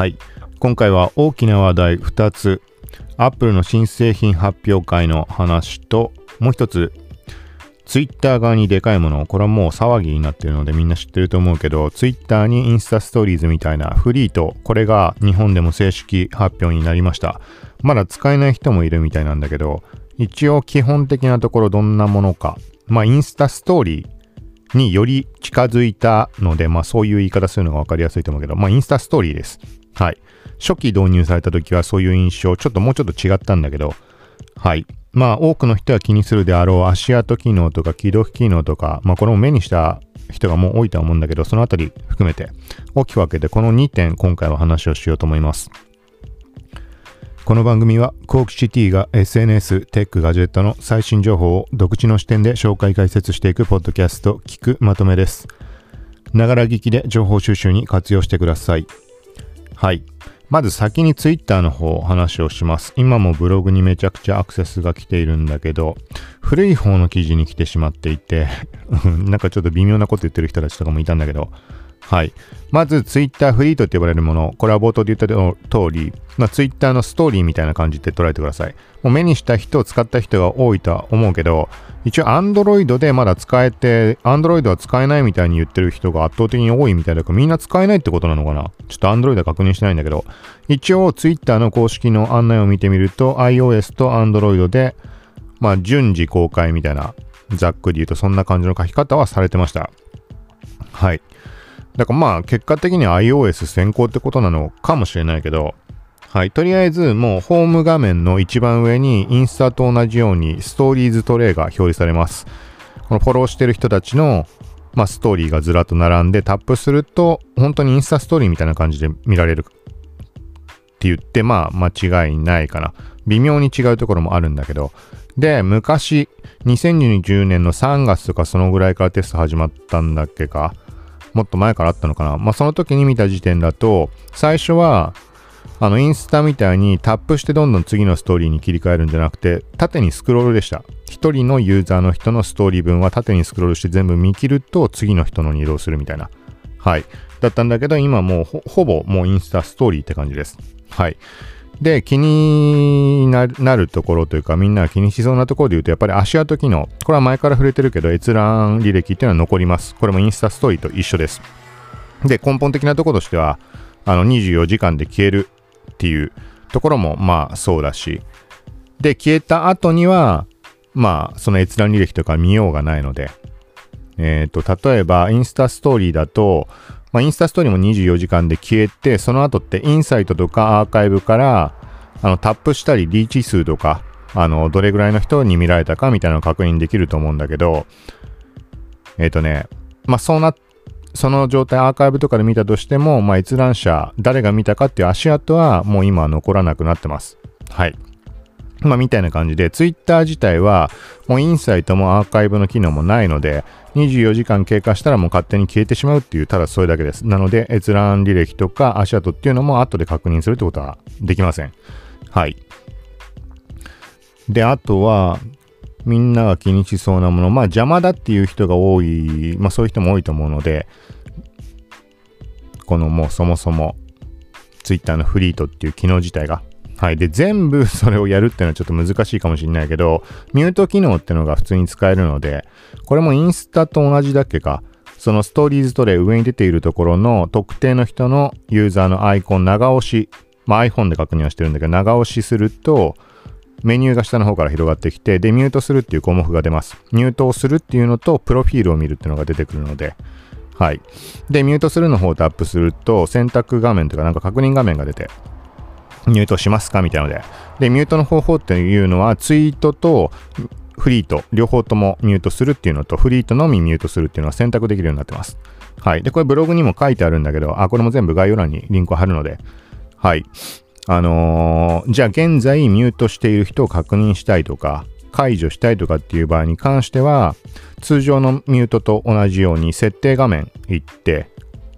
はい。今回は大きな話題2つ。Apple の新製品発表会の話と、もう一つ、Twitter 側にでかいもの、これはもう騒ぎになってるのでみんな知ってると思うけど、Twitter にインスタストーリーズみたいなフリート、これが日本でも正式発表になりました。まだ使えない人もいるみたいなんだけど、一応基本的なところどんなものか。まあ、インスタストーリーにより近づいたので、まあそういう言い方するのが分かりやすいと思うけど、まあインスタストーリーです。はい。初期導入された時はそういう印象、ちょっともうちょっと違ったんだけど、はい。まあ多くの人は気にするであろう足跡機能とか起動機能とか、まあこれも目にした人がもう多いとは思うんだけど、そのあたり含めて大きく分けてこの2点今回は話をしようと思います。この番組はコークシティが SNS、テック、ガジェットの最新情報を独自の視点で紹介解説していくポッドキャスト聞くまとめです。ながら聞きで情報収集に活用してください。はい。まず先に Twitter の方話をします。今もブログにめちゃくちゃアクセスが来ているんだけど、古い方の記事に来てしまっていて なんかちょっと微妙なこと言ってる人たちとかもいたんだけど、はい。まず、ツイッターフリートって呼ばれるもの。これは冒頭で言った通り、まあ、ツイッターのストーリーみたいな感じで捉えてください。もう目にした人を、使った人が多いとは思うけど、一応 Android でまだ使えて、Android は使えないみたいに言ってる人が圧倒的に多いみたいだから、みんな使えないってことなのかな？ちょっと Android は確認してないんだけど、一応 Twitter の公式の案内を見てみると、iOS と Android で、まあ、順次公開みたいな、ざっくり言うとそんな感じの書き方はされてました。はい。だからまあ結果的に iOS 先行ってことなのかもしれないけど、はい。とりあえずもうホーム画面の一番上にインスタと同じようにストーリーズトレイが表示されます。このフォローしてる人たちのまあ、ストーリーがずらっと並んでタップすると本当にインスタストーリーみたいな感じで見られるって言ってまあ間違いないかな。微妙に違うところもあるんだけど。で、昔2020年の3月とかそのぐらいからテスト始まったんだっけか。もっと前からあったのかな。まあ、その時に見た時点だと、最初は、あの、インスタみたいにタップしてどんどん次のストーリーに切り替えるんじゃなくて、縦にスクロールでした。一人のユーザーの人のストーリー分は縦にスクロールして全部見切ると次の人のに移動するみたいな。はい。だったんだけど、今もうほぼもうインスタストーリーって感じです。はい。で、気になるところというか、みんなが気にしそうなところで言うと、やっぱり足跡機能。これは前から触れてるけど、閲覧履歴っていうのは残ります。これもインスタストーリーと一緒です。で、根本的なところとしては、あの、24時間で消えるっていうところも、まあ、そうだし。で、消えた後には、まあ、その閲覧履歴とか見ようがないので、えっ、ー、と、例えば、インスタストーリーだと、まあ、インスタストーリーも24時間で消えて、その後ってインサイトとかアーカイブから、あの、タップしたりリーチ数とか、あの、どれぐらいの人に見られたかみたいなのを確認できると思うんだけど、えっ、ー、とね、まあ、そうな、その状態アーカイブとかで見たとしても、まあ、閲覧者、誰が見たかっていう足跡はもう今は残らなくなってます。はい。まあ、みたいな感じで、ツイッター自体は、もうインサイトもアーカイブの機能もないので、24時間経過したらもう勝手に消えてしまうっていう、ただそれだけです。なので、閲覧履歴とか足跡っていうのも後で確認するってことはできません。はい。で、あとは、みんなが気にしそうなもの、まあ邪魔だっていう人が多い、まあそういう人も多いと思うので、このもうそもそも Twitter のフリートっていう機能自体がはい。で、全部 それをやるっていうのはちょっと難しいかもしれないけど、ミュート機能ってのが普通に使えるので、これもインスタと同じだっけか、そのストーリーズトレイ上に出ているところの特定の人のユーザーのアイコン長押し、まあ iPhone で確認はしてるんだけど、長押しすると、メニューが下の方から広がってきて、で、ミュートするっていう項目が出ます。ミュートをするっていうのと、プロフィールを見るっていうのが出てくるので、はい。で、ミュートするの方をタップすると、選択画面というかなんか確認画面が出て、ミュートしますか？みたいなので。で、ミュートの方法っていうのは、ツイートとフリート、両方ともミュートするっていうのと、フリートのみミュートするっていうのは選択できるようになってます。はい。で、これブログにも書いてあるんだけど、あ、これも全部概要欄にリンクを貼るので、はい。あのー、じゃあ現在ミュートしている人を確認したいとか、解除したいとかっていう場合に関しては、通常のミュートと同じように設定画面行って、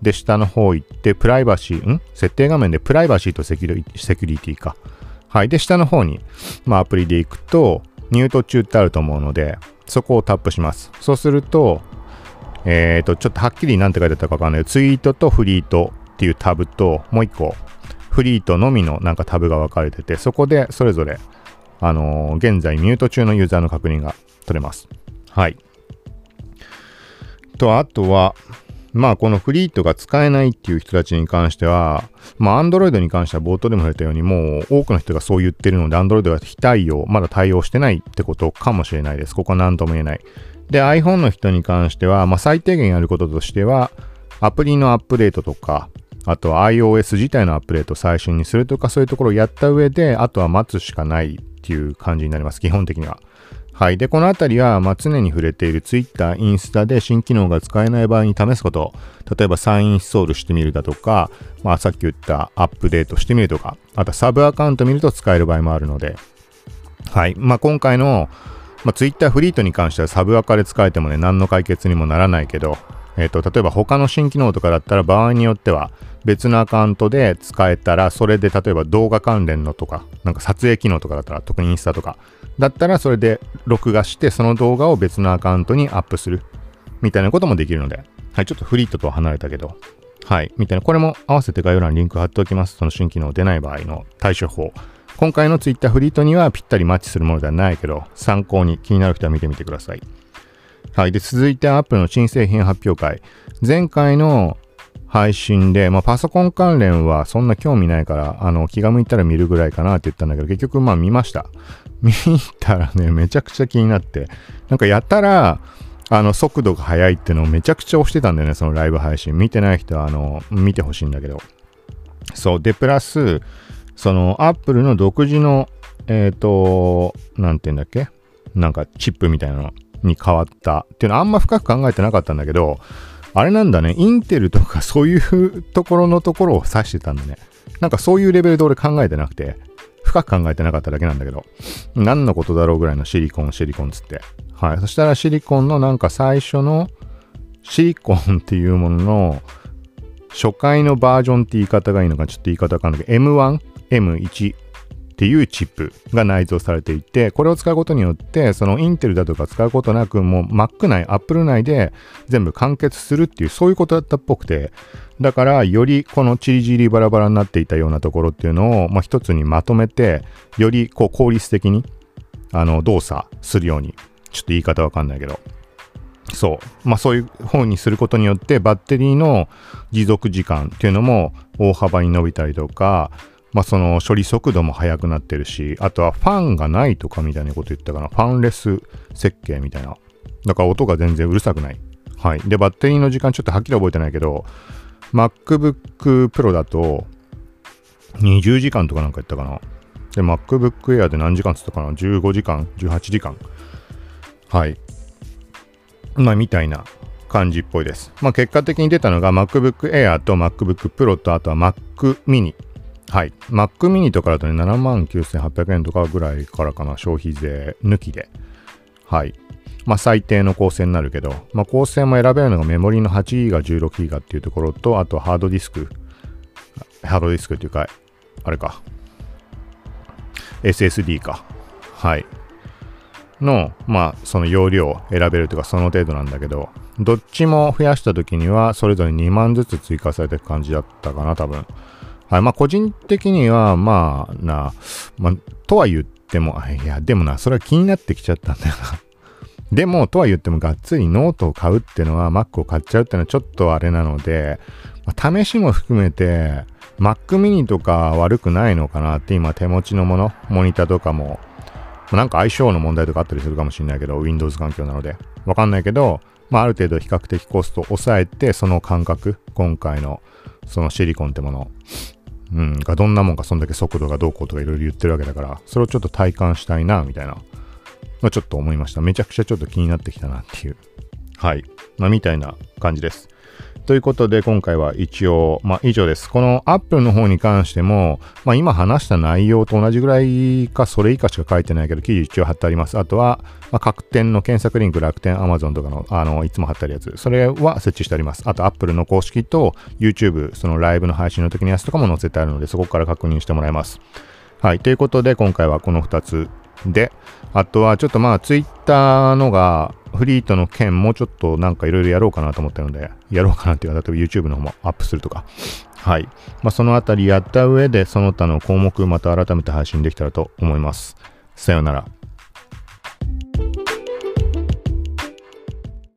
で、下の方行って、プライバシー、ん？設定画面でプライバシーとセキュリセキュリティか。はい。で、下の方に、まあ、アプリで行くと、ミュート中ってあると思うので、そこをタップします。そうすると、えっ、ー、と、ちょっとはっきり何て書いてあったかわかんないツイートとフリートっていうタブと、もう一個、フリートのみのなんかタブが分かれてて、そこでそれぞれ、あのー、現在ミュート中のユーザーの確認が取れます。はい。と、あとは、まあこのフリートが使えないっていう人たちに関しては、まあ Android に関しては冒頭でも触れたようにもう多くの人がそう言ってるので Android が非対応、まだ対応してないってことかもしれないです。ここは何とも言えない。で iPhone の人に関しては、まあ最低限やることとしてはアプリのアップデートとか、あとは iOS 自体のアップデートを最新にするとかそういうところをやった上で、あとは待つしかないっていう感じになります。基本的には。はい。で、このあたりは、まあ、常に触れている Twitter、インスタで新機能が使えない場合に試すこと。例えば再インインストールしてみるだとか、まあ、さっき言ったアップデートしてみるとか、あとサブアカウント見ると使える場合もあるので、はい。まあ、今回の、まあ、Twitter フリートに関してはサブアカで使えてもね、何の解決にもならないけど、えっ、ー、と、例えば他の新機能とかだったら場合によっては別のアカウントで使えたら、それで例えば動画関連のとか、なんか撮影機能とかだったら、特にインスタとか、だったらそれで録画してその動画を別のアカウントにアップするみたいなこともできるので、はい、ちょっとフリートとは離れたけど、はい、みたいな、これも合わせて概要欄にリンク貼っておきます。その新機能出ない場合の対処法。今回の Twitter フリートにはぴったりマッチするものではないけど、参考に気になる人は見てみてください。はい。で、続いて Apple の新製品発表会。前回の配信で、まあ、パソコン関連はそんな興味ないから、あの、気が向いたら見るぐらいかなって言ったんだけど、結局まあ見ました。見たらね、めちゃくちゃ気になって、なんかやたら、あの、速度が速いってのをめちゃくちゃ押してたんだよね、そのライブ配信。見てない人は、あの、見てほしいんだけど。そう。で、プラス、その、Apple の独自の、えっ、ー、と、なんて言うんだっけ？なんか、チップみたいなのに変わったっていうのはあんま深く考えてなかったんだけど、あれなんだね、インテルとかそういうところのところを指してたんだね。なんかそういうレベルで俺考えてなくて、深く考えてなかっただけなんだけど、何のことだろうぐらいのシリコン、シリコンつって。はい。そしたらシリコンのなんか最初のシリコンっていうものの初回のバージョンって言い方がいいのかちょっと言い方わかんないけど、M1、M1、っていうチップが内蔵されていて、これを使うことによって、そのインテルだとか使うことなく、もう Mac 内、Apple 内で全部完結するっていう、そういうことだったっぽくて、だから、よりこのチリジリバラバラになっていたようなところっていうのを、まあ、一つにまとめて、よりこう効率的に、あの、動作するように、ちょっと言い方わかんないけど、そう。まあそういう方にすることによってバッテリーの持続時間っていうのも大幅に伸びたりとか、まあその処理速度も速くなってるし、あとはファンがないとかみたいなこと言ったかな。ファンレス設計みたいな。だから音が全然うるさくない。はい。で、バッテリーの時間ちょっとはっきり覚えてないけど、MacBook Pro だと20時間とかなんか言ったかな。で、MacBook Air で何時間つったかな ?15 時間 ?18 時間はい。まあ、みたいな感じっぽいです。まあ、結果的に出たのが MacBook Air と MacBook Pro とあとは Mac mini はい。Mac mini とかだとね、79,800円とかぐらいからかな、消費税抜きで。はい。まあ、最低の構成になるけど、まあ、構成も選べるのがメモリの 8GB、16GB っていうところと、あとハードディスク、ハードディスクっていうか、あれか、SSD か。はい。の、まあ、その容量を選べるというか、その程度なんだけど、どっちも増やした時には、それぞれ2万ずつ追加されていく感じだったかな、多分。はい。まあ、個人的には、まあ、な、まあ、とは言っても、いや、でもな、それは気になってきちゃったんだよな。でも、とは言っても、がっつりノートを買うっていうのは、Mac を買っちゃうっていうのはちょっとあれなので、まあ、試しも含めて、Mac mini とか悪くないのかなって今手持ちのもの、モニターとかも、なんか相性の問題とかあったりするかもしれないけど、Windows 環境なので。わかんないけど、まあある程度比較的コストを抑えて、その感覚、今回のそのシリコンってものうん、がどんなもんかそんだけ速度がどうこうとかいろいろ言ってるわけだから、それをちょっと体感したいな、みたいな、まあ、ちょっと思いました。めちゃくちゃちょっと気になってきたなっていう。はい。まあ、みたいな感じです。ということで、今回は一応、まあ以上です。この Apple の方に関しても、まあ今話した内容と同じぐらいか、それ以下しか書いてないけど、記事一応貼ってあります。あとは、まあ、各店の検索リンク、楽天、Amazon とかの、あの、いつも貼ってあるやつ。それは設置してあります。あと、Apple の公式と YouTube、そのライブの配信の時のやつとかも載せてあるので、そこから確認してもらえます。はい。ということで、今回はこの2つで、あとはちょっとまあ、Twitter のが、フリートの件もちょっとなんかいろいろやろうかなと思ったので、やろうかなっていうか、例えば YouTube の方もアップするとか、はい。まあ、そのあたりやった上で、その他の項目また改めて配信できたらと思います。さようなら。